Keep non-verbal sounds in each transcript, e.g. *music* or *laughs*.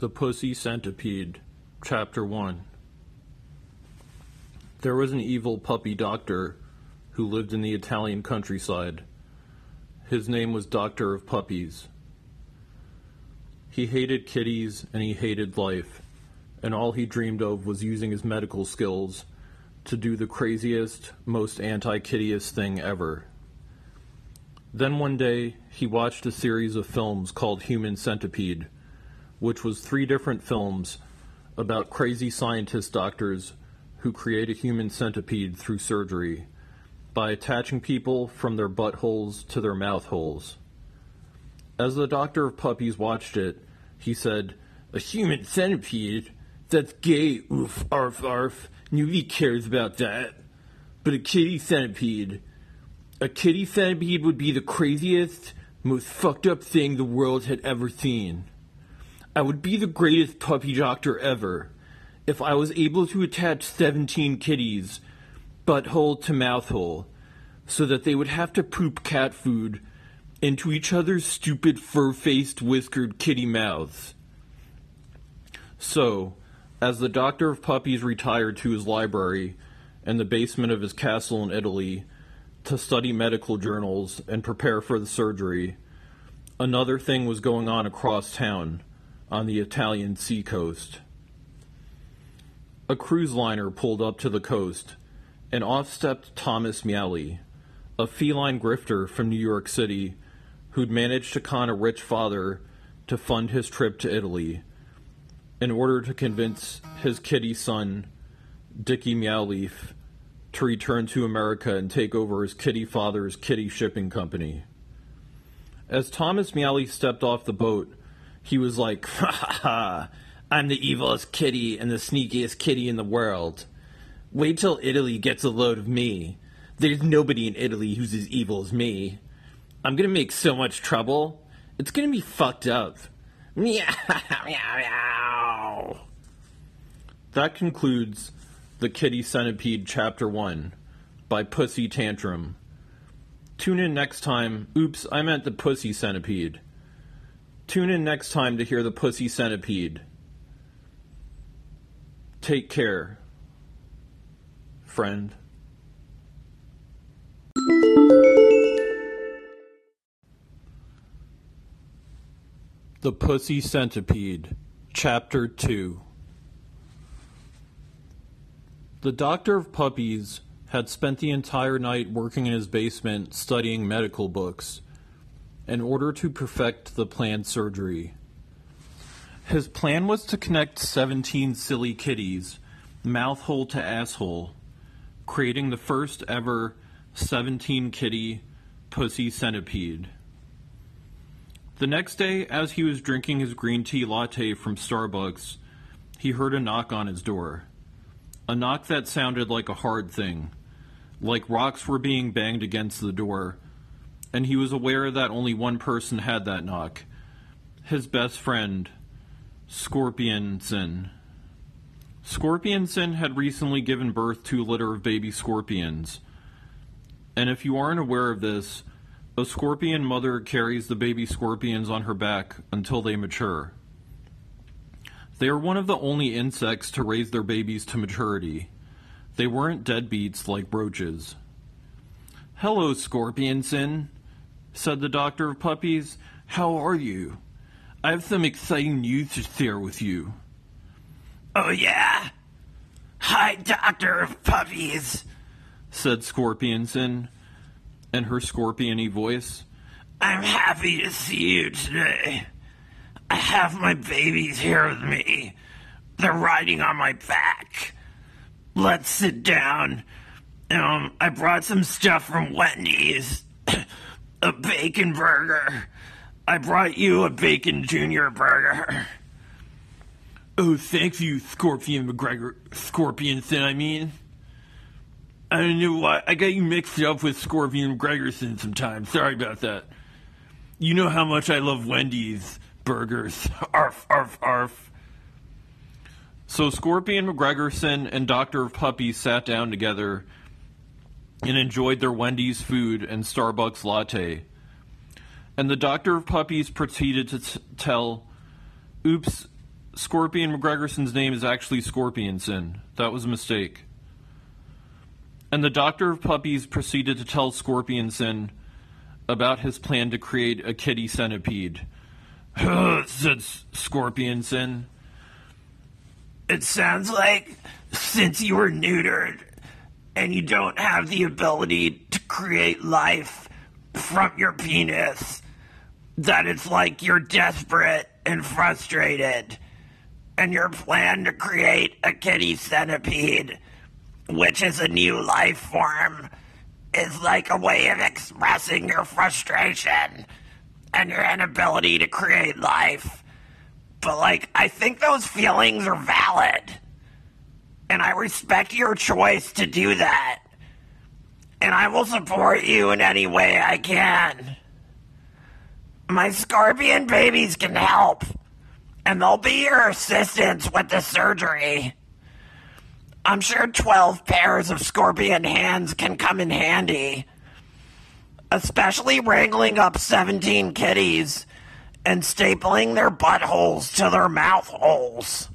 The Pussy Centipede, Chapter 1 There was an evil puppy doctor who lived in the Italian countryside. His name was Doctor of Puppies. He hated kitties and he hated life, and all he dreamed of was using his medical skills to do the craziest, most anti kittyest thing ever. Then one day, he watched a series of films called Human Centipede which was three different films about crazy scientist doctors who create a human centipede through surgery by attaching people from their buttholes to their mouth holes. As the doctor of puppies watched it, he said, A human centipede? That's gay, oof, arf, arf. Nobody cares about that. But a kitty centipede. A kitty centipede would be the craziest, most fucked up thing the world had ever seen. I would be the greatest puppy doctor ever if I was able to attach 17 kitties, butthole to mouthhole, so that they would have to poop cat food into each other's stupid fur faced whiskered kitty mouths. So, as the doctor of puppies retired to his library in the basement of his castle in Italy to study medical journals and prepare for the surgery, another thing was going on across town on the Italian seacoast. A cruise liner pulled up to the coast, and off stepped Thomas Meowley, a feline grifter from New York City who'd managed to con a rich father to fund his trip to Italy in order to convince his kitty son, Dickie Meowleaf, to return to America and take over his kitty father's kitty shipping company. As Thomas Meowley stepped off the boat, he was like, *laughs* ha ha ha, I'm the evilest kitty and the sneakiest kitty in the world. Wait till Italy gets a load of me. There's nobody in Italy who's as evil as me. I'm gonna make so much trouble. It's gonna be fucked up. *laughs* Meow, meow, meow. That concludes The Kitty Centipede Chapter 1 by Pussy Tantrum. Tune in next time. Oops, I meant the Pussy Centipede. Tune in next time to hear the Pussy Centipede. Take care, friend. The Pussy Centipede, Chapter 2 The doctor of puppies had spent the entire night working in his basement studying medical books in order to perfect the planned surgery. His plan was to connect 17 silly kitties, mouthhole to asshole, creating the first ever 17 kitty pussy centipede. The next day, as he was drinking his green tea latte from Starbucks, he heard a knock on his door. A knock that sounded like a hard thing, like rocks were being banged against the door, and he was aware that only one person had that knock his best friend, Scorpionson. Scorpionson had recently given birth to a litter of baby scorpions. And if you aren't aware of this, a scorpion mother carries the baby scorpions on her back until they mature. They are one of the only insects to raise their babies to maturity. They weren't deadbeats like roaches. Hello, Scorpionson, said the doctor of puppies. How are you? I have some exciting news to share with you. Oh, yeah? Hi, doctor of puppies, said Scorpionson in her scorpiony voice. I'm happy to see you today. I have my babies here with me. They're riding on my back. Let's sit down. Um, I brought some stuff from Wendy's. *clears throat* a bacon burger. I brought you a bacon junior burger. Oh, thank you, Scorpion McGregor. Scorpionson, I mean. I don't know why. I got you mixed up with Scorpion McGregorson sometimes. Sorry about that. You know how much I love Wendy's burgers. *laughs* Arf, arf, arf. So Scorpion McGregorson and Doctor of Puppies sat down together and enjoyed their Wendy's food and Starbucks latte. And the doctor of puppies proceeded to t- tell, Oops, Scorpion McGregorson's name is actually Scorpionson. That was a mistake. And the doctor of puppies proceeded to tell Scorpionson about his plan to create a kitty centipede. *laughs* said Scorpionson. It sounds like since you were neutered and you don't have the ability to create life from your penis, that it's like you're desperate and frustrated. And your plan to create a kitty centipede, which is a new life form, is like a way of expressing your frustration and your inability to create life. But, like, I think those feelings are valid. And I respect your choice to do that. And I will support you in any way I can. My scorpion babies can help. And they'll be your assistants with the surgery. I'm sure 12 pairs of scorpion hands can come in handy. Especially wrangling up 17 kitties and stapling their buttholes to their mouth holes.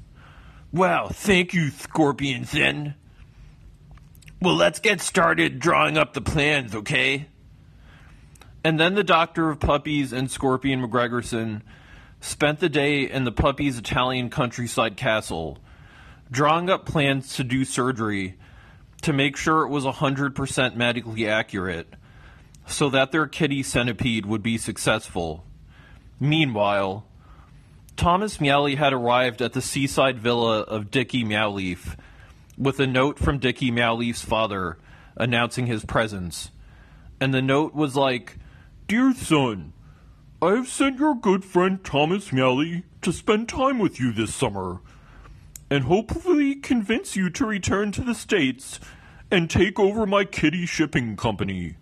Well, thank you, Scorpionson. Well, let's get started drawing up the plans, okay? And then the doctor of puppies and Scorpion McGregorson spent the day in the puppy's Italian countryside castle, drawing up plans to do surgery to make sure it was 100% medically accurate so that their kitty centipede would be successful. Meanwhile, Thomas Meowley had arrived at the seaside villa of Dickie Meowleaf with a note from Dickie Meowleaf's father announcing his presence. And the note was like, Dear son, I have sent your good friend Thomas Meowley to spend time with you this summer, and hopefully convince you to return to the States and take over my kitty shipping company.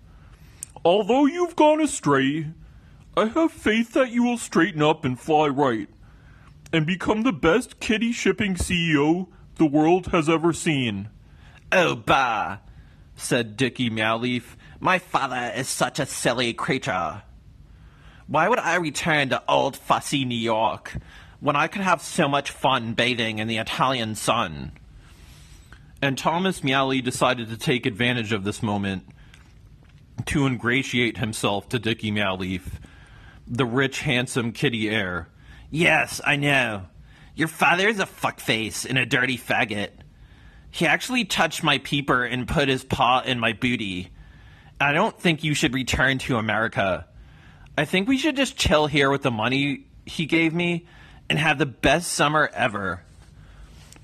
Although you've gone astray, I have faith that you will straighten up and fly right, and become the best kitty shipping CEO the world has ever seen. Oh, bah, said Dickie Meowleaf. My father is such a silly creature. Why would I return to old fussy New York when I could have so much fun bathing in the Italian sun? And Thomas Meowley decided to take advantage of this moment to ingratiate himself to Dickie Meowleaf, the rich, handsome kitty heir. Yes, I know. Your father is a fuckface and a dirty faggot. He actually touched my peeper and put his paw in my booty. I don't think you should return to America. I think we should just chill here with the money he gave me and have the best summer ever.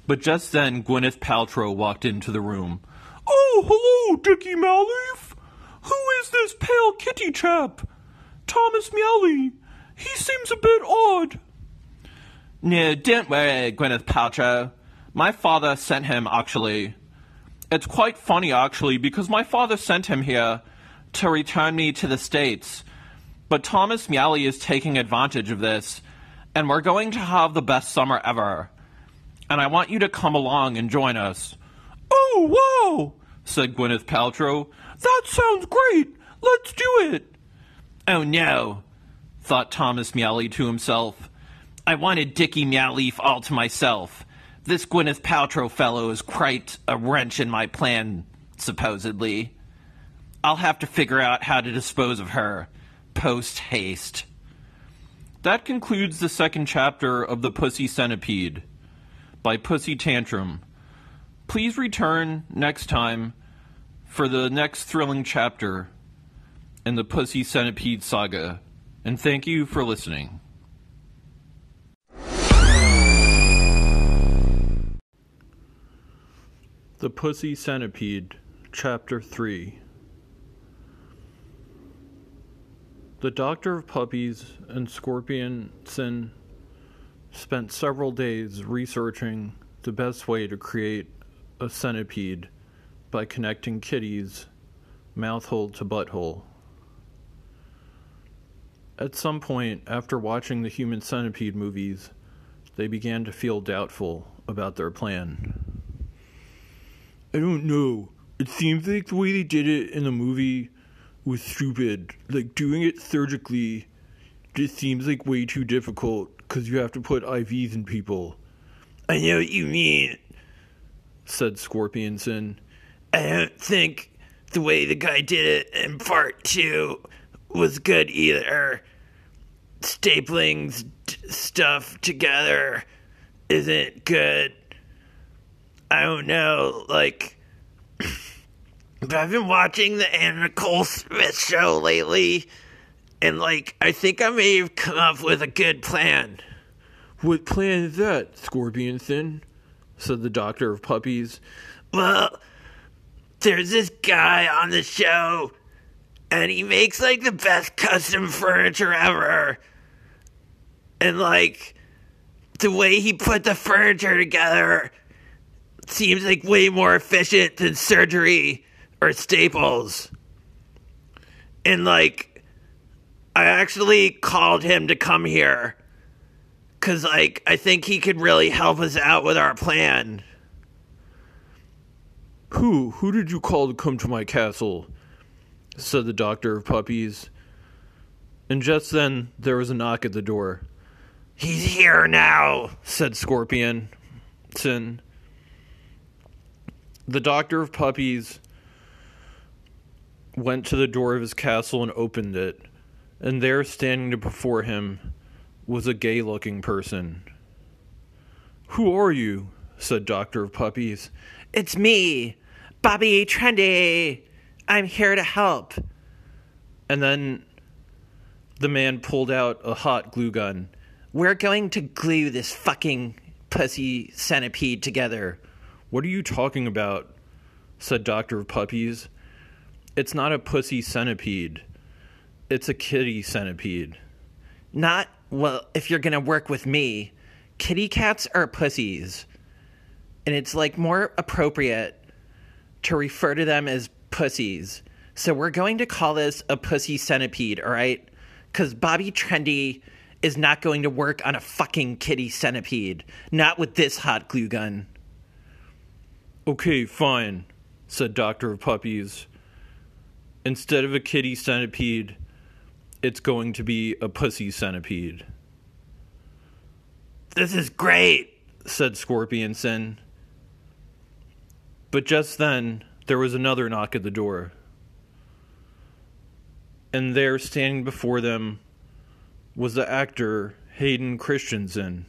But just then, Gwyneth Paltrow walked into the room. Oh, hello, Dickie Meowleaf. Who is this pale kitty chap? Thomas Meowley. He seems a bit odd. No, don't worry, Gwyneth Paltrow. My father sent him, actually. It's quite funny, actually, because my father sent him here to return me to the States. But Thomas Meowley is taking advantage of this, and we're going to have the best summer ever. And I want you to come along and join us. Oh, wow, said Gwyneth Paltrow. That sounds great. Let's do it. Oh, no, thought Thomas Meowley to himself. I wanted Dickie Meowleaf all to myself. This Gwyneth Paltrow fellow is quite a wrench in my plan, supposedly. I'll have to figure out how to dispose of her post haste. That concludes the second chapter of The Pussy Centipede by Pussy Tantrum. Please return next time for the next thrilling chapter in the Pussy Centipede saga. And thank you for listening. The Pussy Centipede, Chapter 3 The Doctor of Puppies and Scorpionson spent several days researching the best way to create a centipede by connecting kitties mouthhole to butthole. At some point, after watching the human centipede movies, they began to feel doubtful about their plan. I don't know. It seems like the way they did it in the movie was stupid. Like doing it surgically just seems like way too difficult because you have to put IVs in people. I know what you mean, said Scorpionson. I don't think the way the guy did it in part two was good either. Stapling st- stuff together isn't good. I don't know, like. *clears throat* but I've been watching the Anna Nicole Smith show lately, and like, I think I may have come up with a good plan. What plan is that, Scorpionson? said the doctor of puppies. Well, there's this guy on the show, and he makes like the best custom furniture ever. And like, the way he put the furniture together seems like way more efficient than surgery or staples. And like, I actually called him to come here. Cause like, I think he could really help us out with our plan. Who? Who did you call to come to my castle? said the doctor of puppies. And just then there was a knock at the door. He's here now, said Scorpion. Sin. The doctor of puppies went to the door of his castle and opened it, and there standing before him was a gay looking person. Who are you? said Doctor of Puppies. It's me, Bobby Trendy. I'm here to help. And then the man pulled out a hot glue gun. We're going to glue this fucking pussy centipede together. What are you talking about? said Doctor of Puppies. It's not a pussy centipede. It's a kitty centipede. Not, well, if you're going to work with me, kitty cats are pussies. And it's like more appropriate to refer to them as pussies. So we're going to call this a pussy centipede, all right? Because Bobby Trendy is not going to work on a fucking kitty centipede. Not with this hot glue gun. Okay, fine, said Doctor of Puppies. Instead of a kitty centipede, it's going to be a pussy centipede. This is great, said Scorpionson. But just then, there was another knock at the door. And there, standing before them, was the actor Hayden Christensen.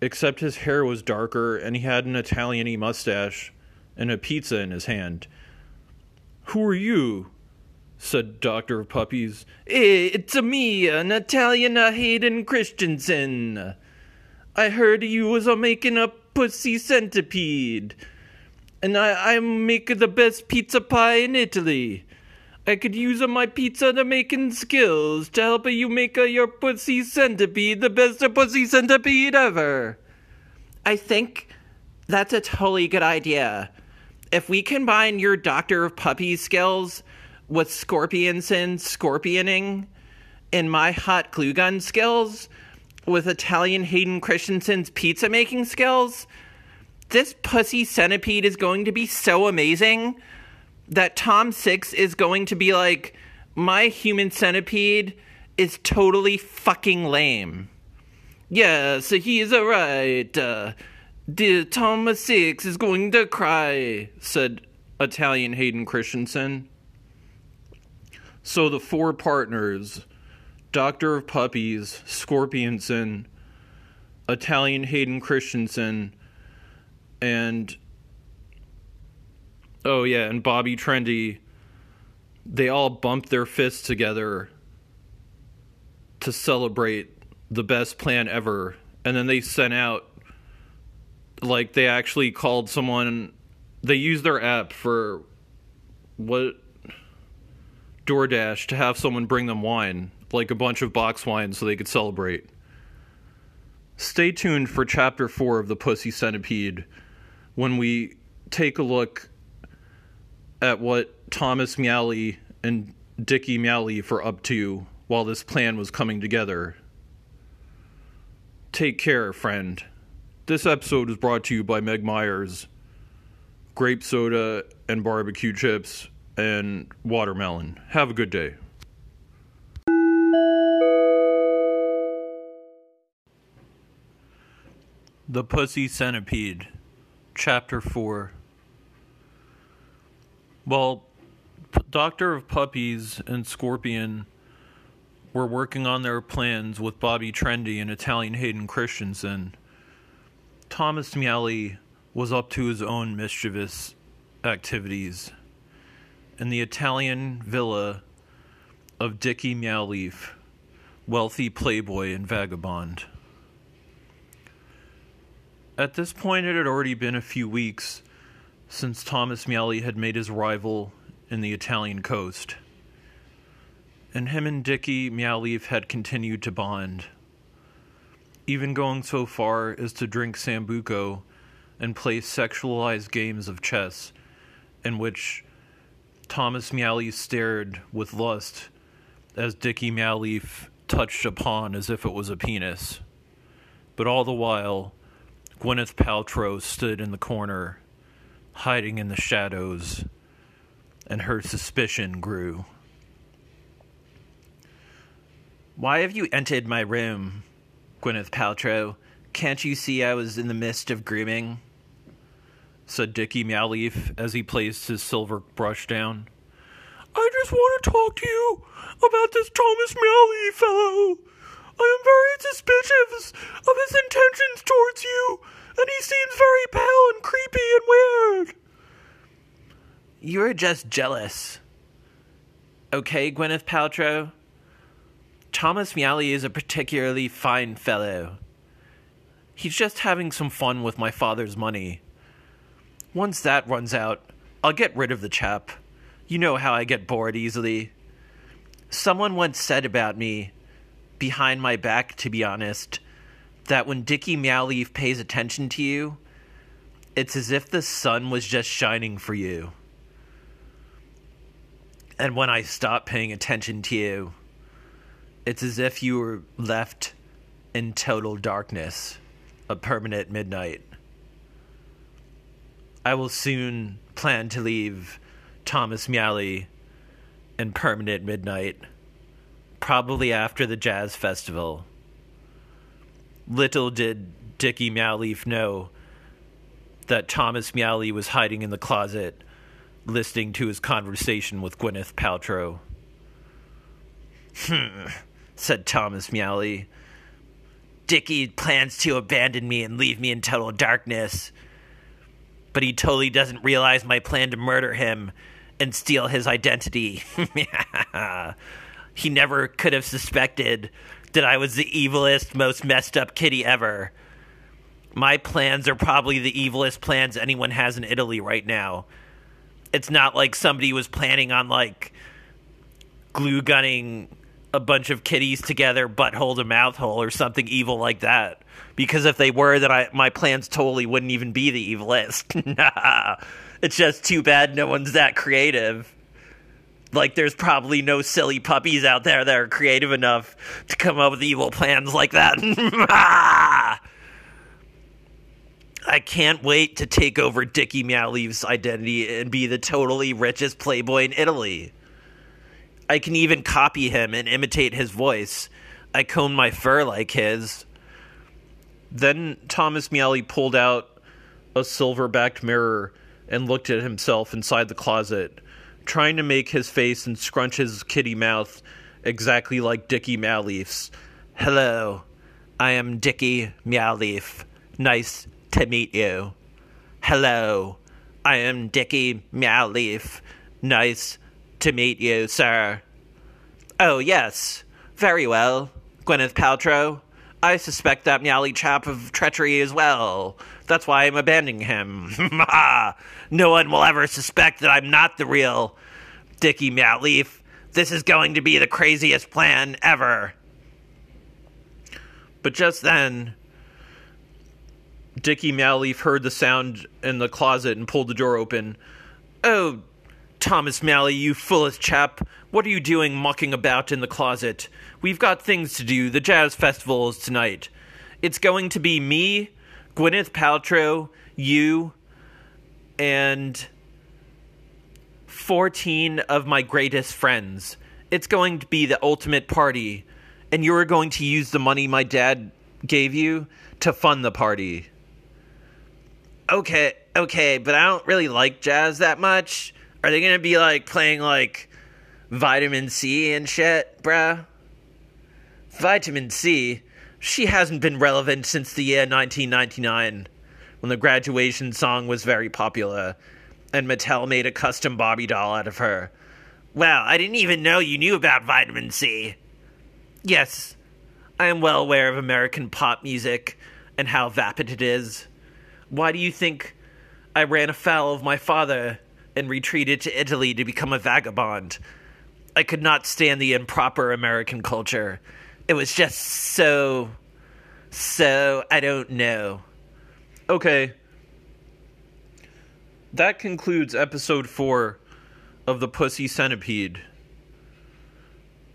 Except his hair was darker and he had an Italian mustache and a pizza in his hand. Who are you? said Doctor of Puppies. It's a me, an Italian Hayden Christensen. I heard you was a making a pussy centipede and I, I make the best pizza pie in Italy. I could use my pizza to making skills to help you make your pussy centipede the best pussy centipede ever. I think that's a totally good idea. If we combine your Doctor of Puppies skills with Scorpionson scorpioning and my hot glue gun skills with Italian Hayden Christensen's pizza making skills, this pussy centipede is going to be so amazing that Tom Six is going to be like, my human centipede is totally fucking lame. Yes, he's right. Uh, the Tom Six is going to cry, said Italian Hayden Christensen. So the four partners, Doctor of Puppies, Scorpionson, Italian Hayden Christensen, and oh yeah, and Bobby Trendy, they all bumped their fists together to celebrate the best plan ever, and then they sent out like they actually called someone. They used their app for what DoorDash to have someone bring them wine, like a bunch of box wine, so they could celebrate. Stay tuned for chapter four of the Pussy Centipede when we take a look at what Thomas Meowley and Dickie Mialy were up to while this plan was coming together. Take care, friend. This episode is brought to you by Meg Myers, grape soda and barbecue chips and watermelon. Have a good day. The Pussy Centipede, Chapter 4. Well, P- Doctor of Puppies and Scorpion were working on their plans with Bobby Trendy and Italian Hayden Christensen. Thomas Meowley was up to his own mischievous activities in the Italian villa of Dickie Meowleaf, wealthy playboy and vagabond. At this point, it had already been a few weeks since Thomas Meowley had made his arrival in the Italian coast, and him and Dickie Meowleaf had continued to bond, even going so far as to drink Sambuca and play sexualized games of chess in which Thomas Meowleaf stared with lust as Dickie Meowleaf touched upon as if it was a penis. But all the while, Gwyneth Paltrow stood in the corner, hiding in the shadows, and her suspicion grew. Why have you entered my room, Gwyneth Paltrow? Can't you see I was in the midst of grooming? said Dickie Meowleaf as he placed his silver brush down. I just want to talk to you about this Thomas Meowleaf fellow. I am very suspicious of his intentions towards you, and he seems very pale and creepy and weird. You're just jealous. Okay, Gwyneth Paltrow? Thomas Meowley is a particularly fine fellow. He's just having some fun with my father's money. Once that runs out, I'll get rid of the chap. You know how I get bored easily. Someone once said about me, behind my back, to be honest, that when Dickie Meowleaf pays attention to you, it's as if the sun was just shining for you. And when I stop paying attention to you, it's as if you were left in total darkness, a permanent midnight. I will soon plan to leave Thomas Meowley in permanent midnight, probably after the jazz festival. Little did Dickie Meowleaf know that Thomas Meowley was hiding in the closet, listening to his conversation with Gwyneth Paltrow. Hmm, said Thomas Meowley. Dickie plans to abandon me and leave me in total darkness but he totally doesn't realize my plan to murder him and steal his identity. *laughs* he never could have suspected that I was the evilest, most messed up kitty ever. My plans are probably the evilest plans anyone has in Italy right now. It's not like somebody was planning on like glue gunning a bunch of kitties together, butthole to mouth hole, or something evil like that. Because if they were, then I my plans totally wouldn't even be the evilest. *laughs* nah, it's just too bad no one's that creative. Like, there's probably no silly puppies out there that are creative enough to come up with evil plans like that. *laughs* I can't wait to take over Dickie Meowleaf's identity and be the totally richest playboy in Italy. I can even copy him and imitate his voice. I comb my fur like his. Then Thomas Meowley pulled out a silver backed mirror and looked at himself inside the closet, trying to make his face and scrunch his kitty mouth exactly like Dickie Meowleaf's. Hello, I am Dickie Meowleaf. Nice to meet you. Hello, I am Dickie Meowleaf. Nice to meet you, sir. Oh, yes. Very well. Gwyneth Paltrow. I suspect that Meowly chap of treachery as well. That's why I'm abandoning him. *laughs* no one will ever suspect that I'm not the real Dickie Meowleaf. This is going to be the craziest plan ever. But just then, Dickie Meowleaf heard the sound in the closet and pulled the door open. Oh, Thomas Malley, you foolish chap. What are you doing mucking about in the closet? We've got things to do. The jazz festival is tonight. It's going to be me, Gwyneth Paltrow, you, and 14 of my greatest friends. It's going to be the ultimate party, and you're going to use the money my dad gave you to fund the party. Okay, okay, but I don't really like jazz that much. Are they gonna be like playing like vitamin C and shit, bruh? Vitamin C? She hasn't been relevant since the year 1999 when the graduation song was very popular and Mattel made a custom Barbie doll out of her. Wow, I didn't even know you knew about vitamin C. Yes, I am well aware of American pop music and how vapid it is. Why do you think I ran afoul of my father and retreated to Italy to become a vagabond? I could not stand the improper American culture. It was just so. so. I don't know. Okay. That concludes episode 4 of the Pussy Centipede.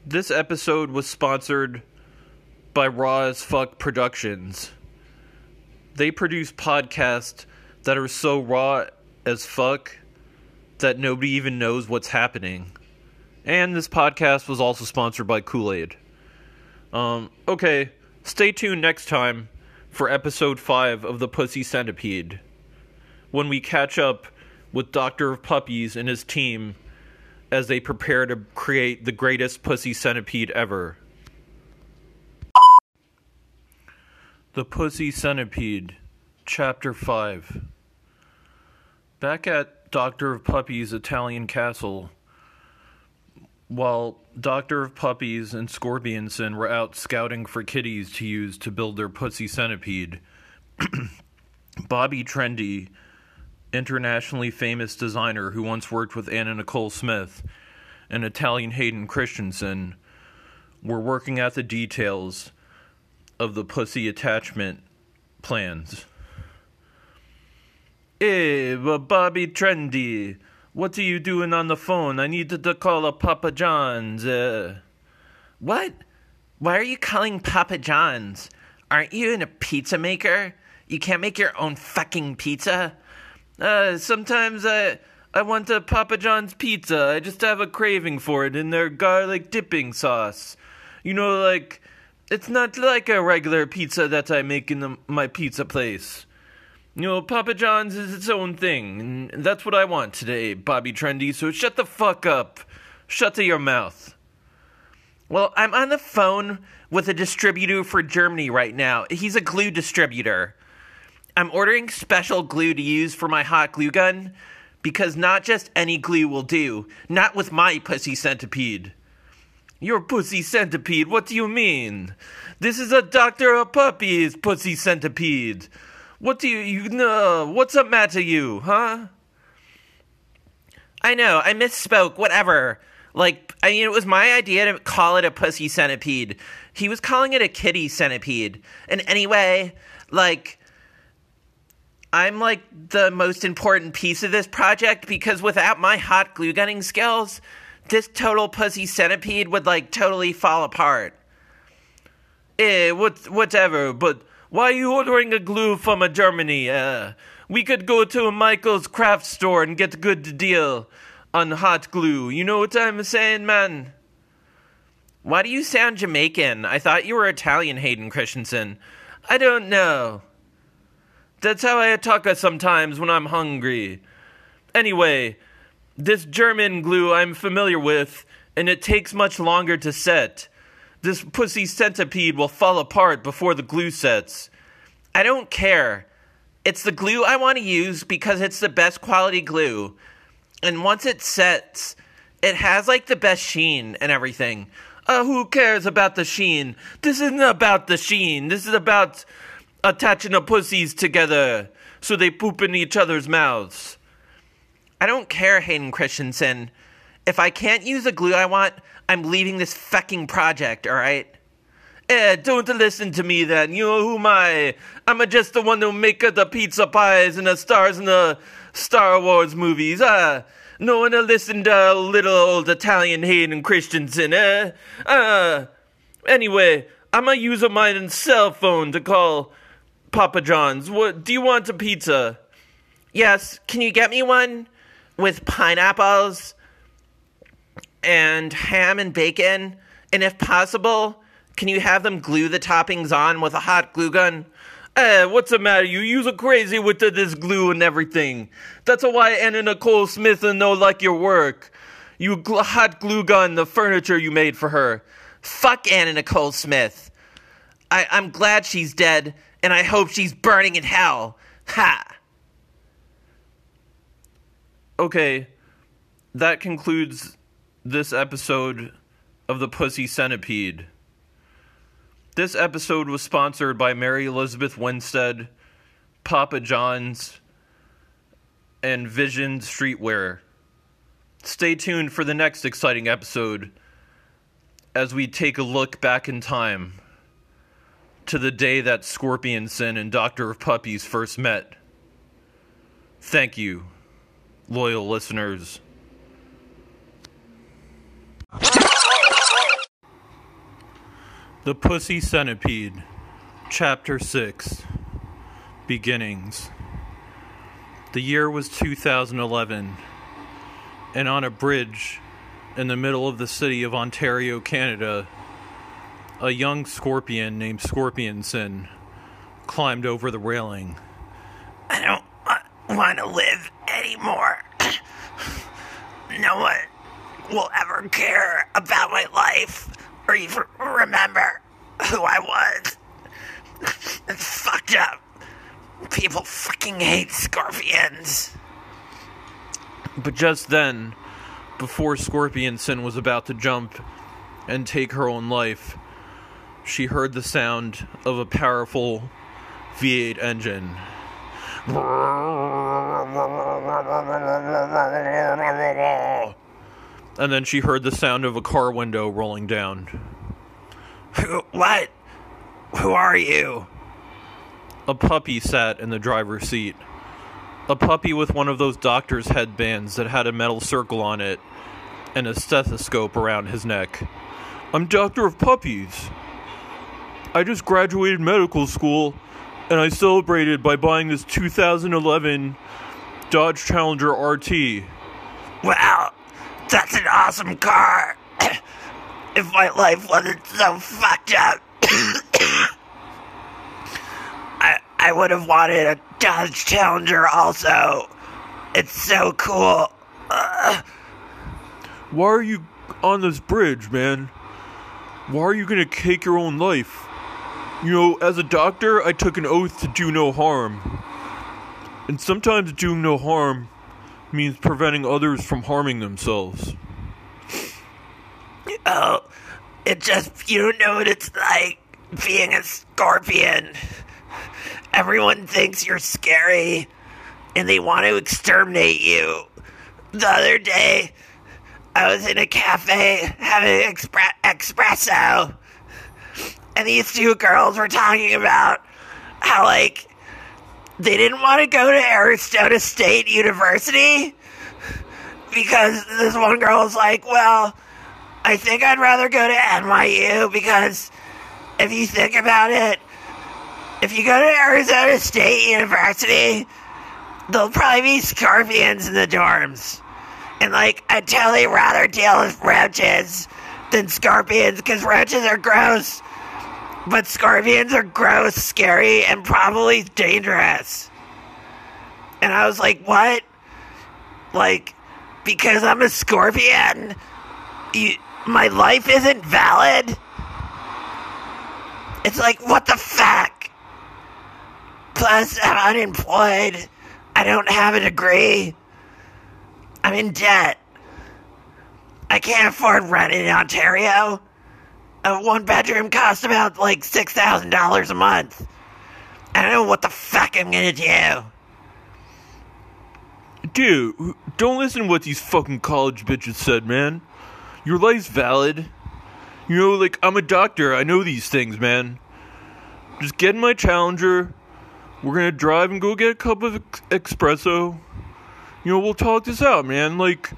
This episode was sponsored by Raw as Fuck Productions. They produce podcasts that are so raw as fuck that nobody even knows what's happening. And this podcast was also sponsored by Kool Aid. Um, okay, stay tuned next time for episode 5 of the Pussy Centipede when we catch up with Doctor of Puppies and his team as they prepare to create the greatest pussy centipede ever. The Pussy Centipede, Chapter 5. Back at Doctor of Puppies' Italian castle, while Doctor of Puppies and Scorpionson were out scouting for kitties to use to build their pussy centipede, *clears throat* Bobby Trendy, internationally famous designer who once worked with Anna Nicole Smith, and Italian Hayden Christensen, were working out the details of the pussy attachment plans. Hey, well, Bobby Trendy, what are you doing on the phone? I needed to call a Papa John's. Uh... What? Why are you calling Papa John's? Aren't you in a pizza maker? You can't make your own fucking pizza? Uh, sometimes I I want a Papa John's pizza. I just have a craving for it in their garlic dipping sauce. You know, like it's not like a regular pizza that I make in the, my pizza place. You know, Papa John's is its own thing, and that's what I want today, Bobby Trendy. So shut the fuck up. Shut to your mouth. Well, I'm on the phone with a distributor for Germany right now. He's a glue distributor. I'm ordering special glue to use for my hot glue gun because not just any glue will do. Not with my pussy centipede. Your pussy centipede? What do you mean? This is a Doctor of Puppies pussy centipede. What do you, you know? What's the matter, you, huh? I know, I misspoke, whatever. Like, I mean, it was my idea to call it a pussy centipede. He was calling it a kitty centipede. And anyway, like, I'm like the most important piece of this project because without my hot glue gunning skills, this total pussy centipede would like totally fall apart. Eh, what, whatever, but why are you ordering a glue from a Germany? Uh, we could go to a Michael's craft store and get a good deal on hot glue. You know what I'm saying, man? Why do you sound Jamaican? I thought you were Italian, Hayden Christensen. I don't know. That's how I talk sometimes when I'm hungry. Anyway, this German glue I'm familiar with, and it takes much longer to set. This pussy centipede will fall apart before the glue sets. I don't care. It's the glue I want to use because it's the best quality glue. And once it sets, it has like the best sheen and everything. Uh, who cares about the sheen? This isn't about the sheen. This is about attaching the pussies together so they poop in each other's mouths. I don't care, Hayden Christensen. If I can't use the glue I want, I'm leaving this fucking project, alright? Eh, don't listen to me then. You know who am I? I'm just the one who make the pizza pies and the stars in the Star Wars movies. Ah, no one to listen to little old Italian Hayden Christensen, eh? Ah, anyway, I'm gonna use my cell phone to call Papa John's. What do you want a pizza? Yes, can you get me one with pineapples and ham and bacon? And if possible, can you have them glue the toppings on with a hot glue gun? Eh, what's the matter? You use a crazy with the, this glue and everything. That's why Anna Nicole Smith and no like your work. You gl- hot glue gun the furniture you made for her. Fuck Anna Nicole Smith. I, I'm glad she's dead, and I hope she's burning in hell. Ha! Okay, that concludes this episode of the Pussy Centipede. This episode was sponsored by Mary Elizabeth Winstead, Papa John's, and Vision Streetwear. Stay tuned for the next exciting episode as we take a look back in time to the day that Scorpionson and Doctor of Puppies first met. Thank you, loyal listeners. The Pussy Centipede, Chapter 6 Beginnings. The year was 2011, and on a bridge in the middle of the city of Ontario, Canada, a young scorpion named Scorpionson climbed over the railing. I don't want to live anymore. *clears throat* no one will ever care about my life or even remember who I was. It's fucked up. People fucking hate scorpions. But just then, before Scorpionson was about to jump and take her own life, she heard the sound of a powerful V8 engine. *laughs* And then she heard the sound of a car window rolling down. Who, what? Who are you? A puppy sat in the driver's seat. A puppy with one of those doctor's headbands that had a metal circle on it and a stethoscope around his neck. I'm Doctor of Puppies. I just graduated medical school and I celebrated by buying this 2011 Dodge Challenger RT. Wow, that's an awesome car. *coughs* if my life wasn't so fucked up, *coughs* I I would have wanted a Dodge Challenger also. It's so cool. Why are you on this bridge, man? Why are you gonna take your own life? You know, as a doctor, I took an oath to do no harm. And sometimes doing no harm means preventing others from harming themselves. oh, it just you don't know what it's like being a scorpion. Everyone thinks you're scary, and they want to exterminate you. The other day, I was in a cafe having an expre- espresso, and these two girls were talking about how, like, they didn't want to go to Arizona State University because this one girl was like, well, I think I'd rather go to NYU because if you think about it, if you go to Arizona State University, there'll probably be scorpions in the dorms. And, like, I'd totally rather deal with roaches than scorpions because roaches are gross. But scorpions are gross, scary, and probably dangerous. And I was like, what? Like, because I'm a scorpion, you, my life isn't valid? It's like, what the fuck? Plus, I'm unemployed. I don't have a degree. I'm in debt. I can't afford rent in Ontario. A one bedroom costs about like $6,000 a month. I don't know what the fuck I'm gonna do. Dude, don't listen to what these fucking college bitches said, man. Your life's valid. You know, like, I'm a doctor. I know these things, man. Just get in my Challenger. We're gonna drive and go get a cup of ex- espresso. You know, we'll talk this out, man. Like,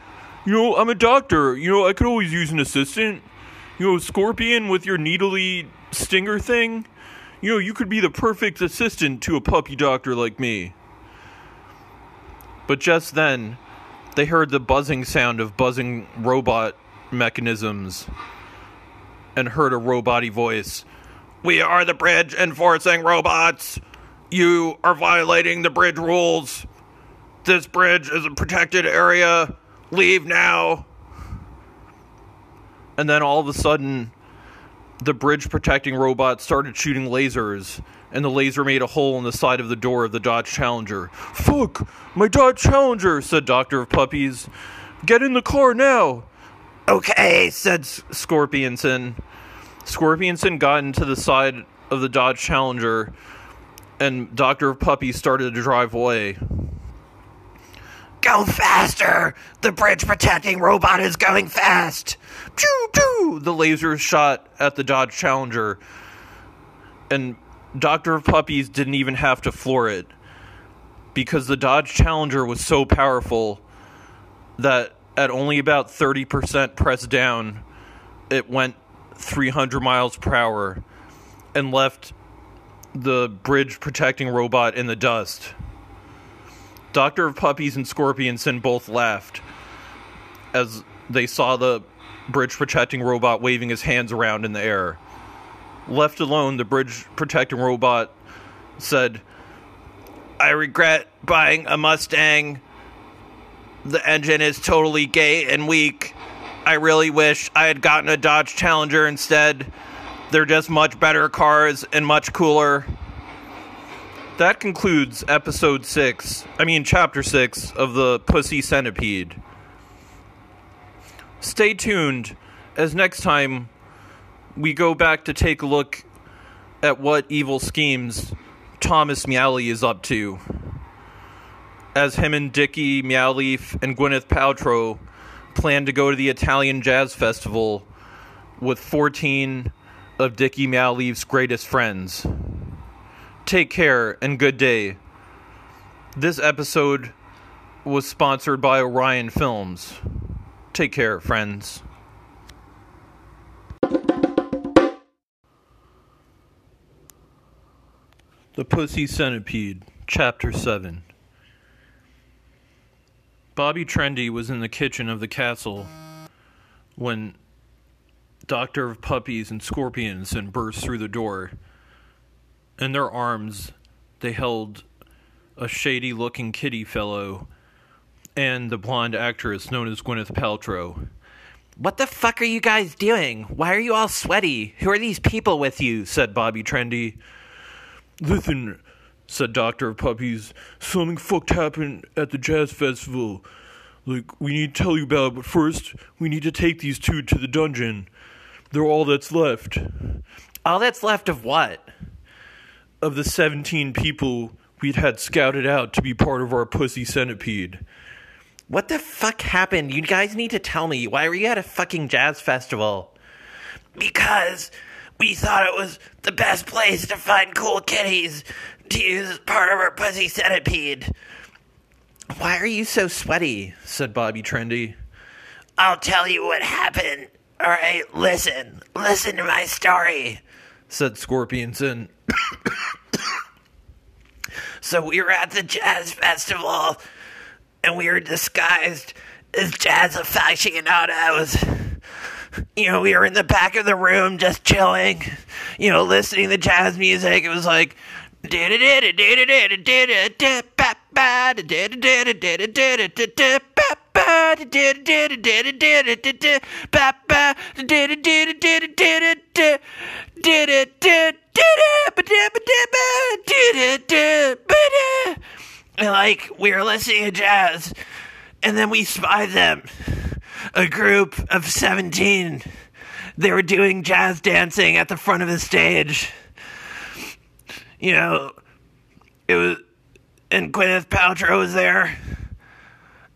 you know, I'm a doctor. You know, I could always use an assistant. You know, Scorpion with your needly stinger thing. You know, you could be the perfect assistant to a puppy doctor like me. But just then, they heard the buzzing sound of buzzing robot mechanisms and heard a roboty voice. We are the bridge enforcing robots. You are violating the bridge rules. This bridge is a protected area. Leave now. And then all of a sudden, the bridge protecting robot started shooting lasers, and the laser made a hole in the side of the door of the Dodge Challenger. Fuck! My Dodge Challenger, said Doctor of Puppies. Get in the car now! Okay, said S- Scorpionson. Scorpionson got into the side of the Dodge Challenger, and Doctor of Puppies started to drive away. Go faster! The bridge protecting robot is going fast! Pew pew! The laser shot at the Dodge Challenger, and Doctor of Puppies didn't even have to floor it because the Dodge Challenger was so powerful that at only about 30% press down, it went 300 miles per hour and left the bridge protecting robot in the dust. Doctor of Puppies and Scorpionson both laughed as they saw the bridge protecting robot waving his hands around in the air. Left alone, the bridge protecting robot said, I regret buying a Mustang. The engine is totally gay and weak. I really wish I had gotten a Dodge Challenger instead. They're just much better cars and much cooler. That concludes episode 6, I mean, chapter 6 of the Pussy Centipede. Stay tuned as next time we go back to take a look at what evil schemes Thomas Meowley is up to. As him and Dickie Meowleaf and Gwyneth Paltrow plan to go to the Italian Jazz Festival with 14 of Dickie Meowleaf's greatest friends. Take care and good day. This episode was sponsored by Orion Films. Take care, friends. The Pussy Centipede, Chapter 7. Bobby Trendy was in the kitchen of the castle when Doctor of Puppies and Scorpionson burst through the door. In their arms, they held a shady looking kitty fellow and the blonde actress known as Gwyneth Paltrow. What the fuck are you guys doing? Why are you all sweaty? Who are these people with you? said Bobby Trendy. Listen, said Doctor of Puppies, something fucked happened at the jazz festival. Like, we need to tell you about it, but first, we need to take these two to the dungeon. They're all that's left. All that's left of what? Of the 17 people we'd had scouted out to be part of our pussy centipede. What the fuck happened? You guys need to tell me. Why were you at a fucking jazz festival? Because we thought it was the best place to find cool kitties to use as part of our pussy centipede. Why are you so sweaty? said Bobby Trendy. I'll tell you what happened. All right, listen. Listen to my story, said Scorpionson. *coughs* so we were at the jazz festival and we were disguised as jazz aficionados. You know, we were in the back of the room just chilling, you know, listening to jazz music. It was like like we were listening to jazz, and then we spied them. A group of 17. They were doing jazz dancing at the front of the stage. You know, it was, and Gwyneth Paltrow was there,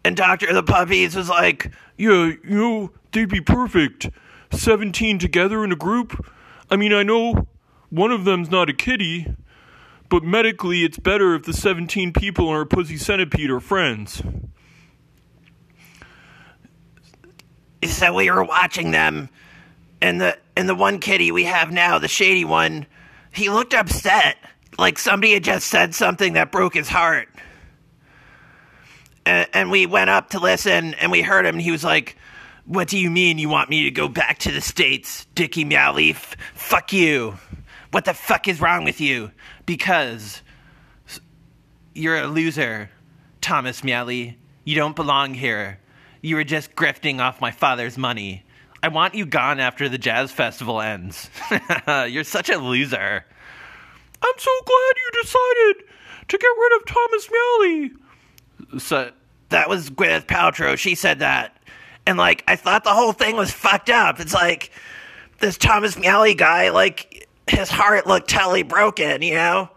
and Doctor the Puppies was like, Yeah, you know, they'd be perfect. 17 together in a group? I mean, I know one of them's not a kitty, but medically it's better if the 17 people in our pussy centipede are friends. Is So we were watching them, and the and the one kitty we have now, the shady one, he looked upset, like somebody had just said something that broke his heart. And, and we went up to listen, and we heard him, and he was like, "What do you mean you want me to go back to the states, Dickie Meowleaf? Fuck you! What the fuck is wrong with you?" Because You're a loser, Thomas Meowley. You don't belong here. You were just grifting off my father's money. I want you gone after the jazz festival ends. *laughs* You're such a loser. I'm so glad you decided to get rid of Thomas Meowley. So that was Gwyneth Paltrow. She said that. And like I thought the whole thing was fucked up. It's like this Thomas Meowley guy, like his heart looked totally broken, you know?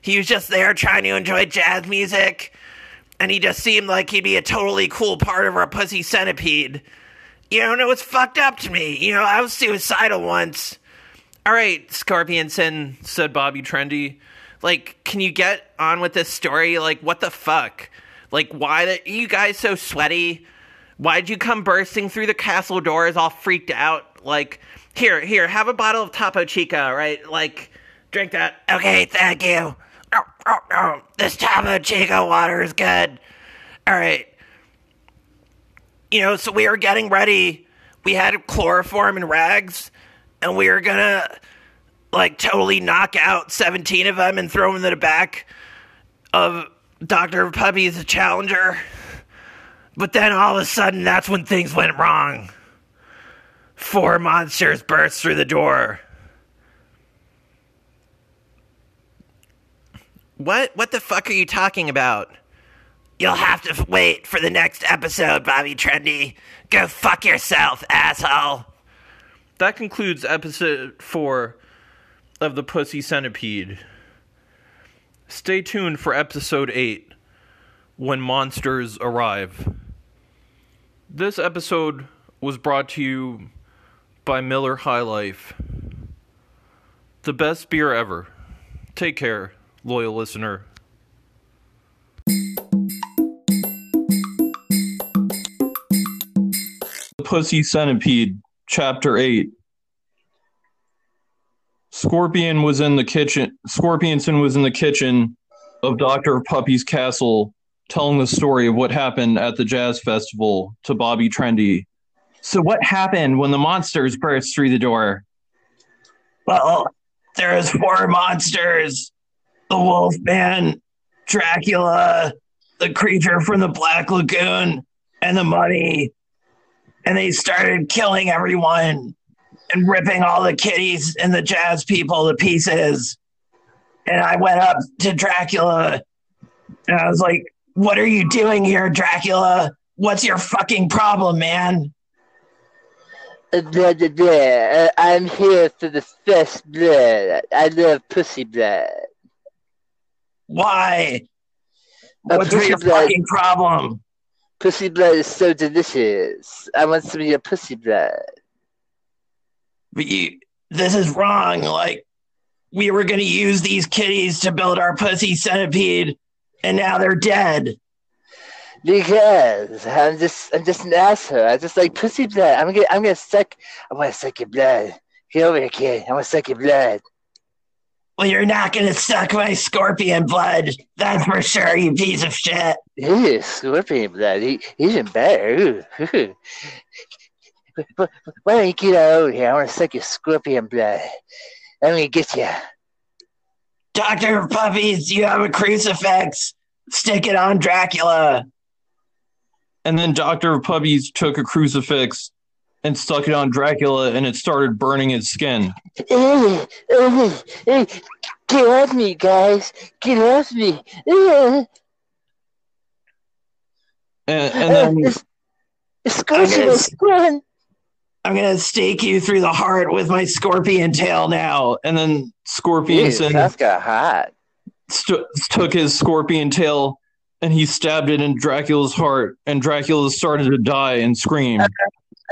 He was just there trying to enjoy jazz music, and he just seemed like he'd be a totally cool part of our pussy centipede. You know, and it was fucked up to me. You know, I was suicidal once. All right, Scorpionson, said Bobby Trendy. Like, can you get on with this story? Like, what the fuck? Like, why are you guys so sweaty? Why'd you come bursting through the castle doors all freaked out? Like, here, here, have a bottle of Topo Chico, right? Like, drink that. Okay, thank you. Oh, oh, oh. This Topo Chico water is good. All right. You know, so we were getting ready. We had chloroform and rags, and we were gonna, like, totally knock out 17 of them and throw them in the back of Dr. Puppy's Challenger. But then all of a sudden, that's when things went wrong. Four monsters burst through the door. What? What the fuck are you talking about? You'll have to wait for the next episode, Bobby Trendy. Go fuck yourself, asshole. That concludes episode four of the Pussy Centipede. Stay tuned for episode eight when monsters arrive. This episode was brought to you by Miller High Life. The best beer ever. Take care, loyal listener. The Pussy Centipede, Chapter 8. Scorpion was in the kitchen. Scorpionson was in the kitchen of Dr. Puppy's castle telling the story of what happened at the jazz festival to Bobby Trendy. So what happened when the monsters burst through the door? Well, there's four monsters. The Wolfman, Dracula, the creature from the Black Lagoon, and the mummy. And they started killing everyone and ripping all the kitties and the jazz people to pieces. And I went up to Dracula and I was like, What are you doing here, Dracula? What's your fucking problem, man? Blah, blah, blah. Uh, I'm here for the first blood. I love pussy blood. Why? Uh, What's your blood. fucking problem? Pussy blood is so delicious. I want some of your pussy blood. But you, this is wrong. Like, we were going to use these kitties to build our pussy centipede, and now they're dead. Because I'm just I'm just an asshole. I just like pussy blood. I'm gonna I'm gonna suck I wanna suck your blood. Get over here, kid. I wanna suck your blood. Well, you're not to suck my scorpion blood. That's for sure, you piece of shit. Ew, scorpion blood. He, he's even better. Ooh, ooh. *laughs* Why don't you get over here? I wanna suck your scorpion blood. I'm gonna get you. Dr. Puppies, you have a crucifix. Stick it on Dracula. And then Dr. of Puppies took a crucifix and stuck it on Dracula, and it started burning his skin. Get off me, guys. Get off me. And, and uh, then It's, it's scorching my guess- skin. I'm going to stake you through the heart with my scorpion tail now. And then Scorpionson That's got hot. st- took his scorpion tail and he stabbed it in Dracula's heart, and Dracula started to die and scream.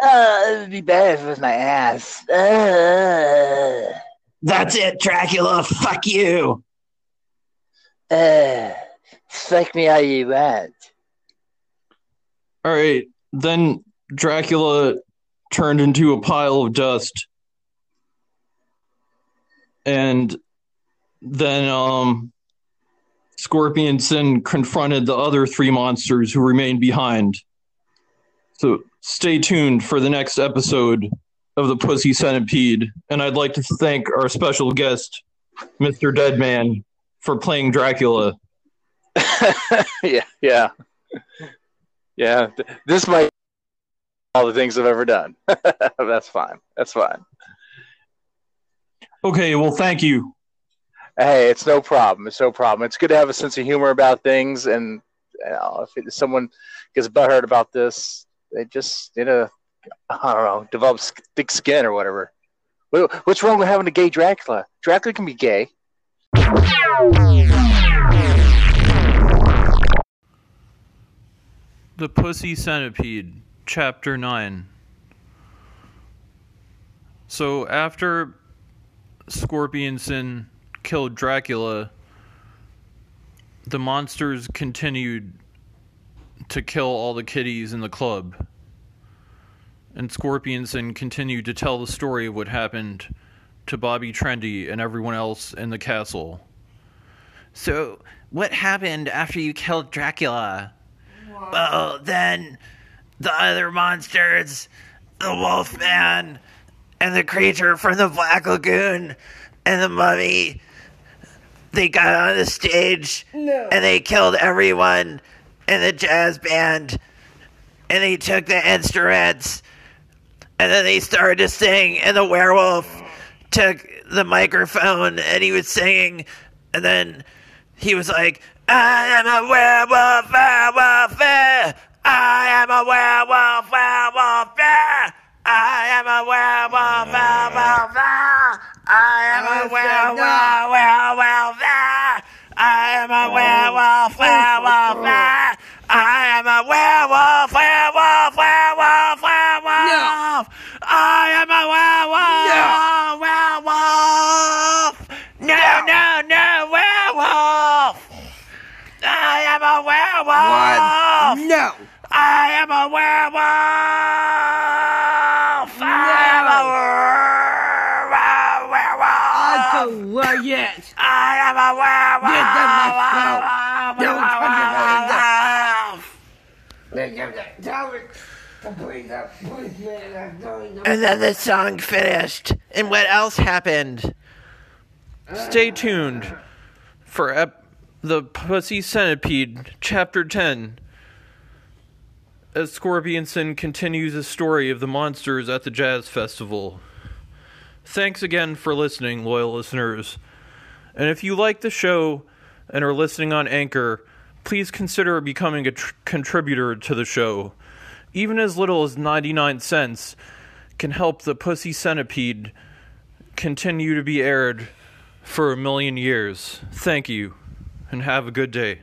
Oh, it would be better if it was my ass. Uh, That's it, Dracula. Fuck you. uh, fuck me how you want. All right. Then Dracula turned into a pile of dust. And then um Scorpionson confronted the other three monsters who remained behind. So stay tuned for the next episode of the Pussy Centipede. And I'd like to thank our special guest, Mr. Deadman, for playing Dracula. *laughs* yeah, yeah, yeah. th- This might all the things I've ever done. *laughs* That's fine. That's fine. Okay, well, thank you. Hey, it's no problem. It's no problem. It's good to have a sense of humor about things, and you know, if it, someone gets butthurt about this, they just you know, I don't know, develop thick skin or whatever. What's wrong with having a gay Dracula? Dracula can be gay. The Pussy Centipede, Chapter 9. So, after Scorpionson killed Dracula, the monsters continued to kill all the kitties in the club. And Scorpionson continued to tell the story of what happened to Bobby Trendy and everyone else in the castle. So, what happened after you killed Dracula? Well, then the other monsters, the Wolfman, and the creature from the Black Lagoon, and the mummy, they got on the stage and they killed everyone in the jazz band, and they took the instruments, and then they started to sing, and the werewolf took the microphone and he was singing, and then he was like, I am a werewolf, werewolf, eh. I am a werewolf, werewolf, eh. I am a werewolf, werewolf, eh. I am a werewolf, werewolf, eh. I am a werewolf, werewolf, eh. I am a werewolf, werewolf, werewolf, werewolf. I am a werewolf, werewolf. No, no, no, werewolf. I am a werewolf. No. I am a werewolf. I am a were- werewolf. Uncle Wyatt. I am a werewolf. Get them out. Don't touch And then the song finished. And what else happened? Stay tuned for ep- the Pussy Centipede, Chapter 10, as Scorpionson continues the story of the monsters at the Jazz Festival. Thanks again for listening, loyal listeners. And if you like the show and are listening on Anchor, please consider becoming a tr- contributor to the show. Even as little as 99 cents can help the Pussy Centipede continue to be aired for a million years. Thank you, and have a good day.